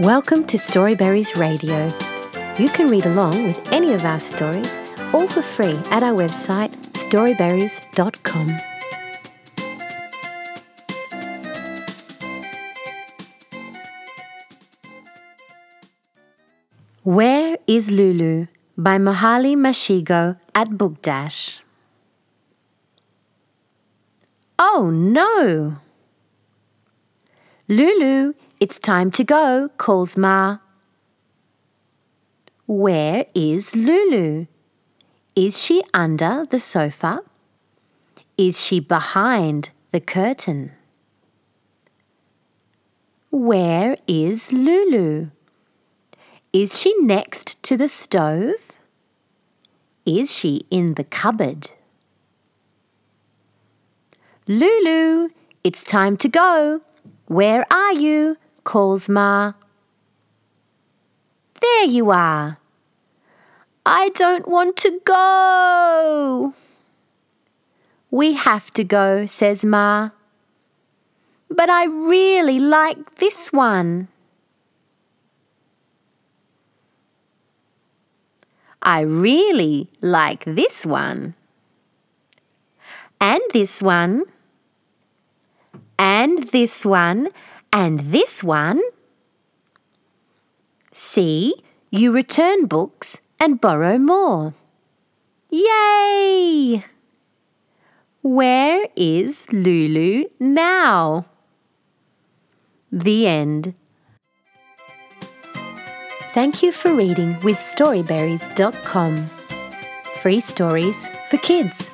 Welcome to Storyberries Radio. You can read along with any of our stories, all for free, at our website storyberries.com. Where is Lulu by Mahali Mashigo at Book Dash. Oh no! Lulu, it's time to go, calls Ma. Where is Lulu? Is she under the sofa? Is she behind the curtain? Where is Lulu? Is she next to the stove? Is she in the cupboard? Lulu, it's time to go. Where are you? Calls Ma. There you are. I don't want to go. We have to go, says Ma. But I really like this one. I really like this one. And this one. And this one. And this one. See, you return books and borrow more. Yay! Where is Lulu now? The end. Thank you for reading with Storyberries.com. Free stories for kids.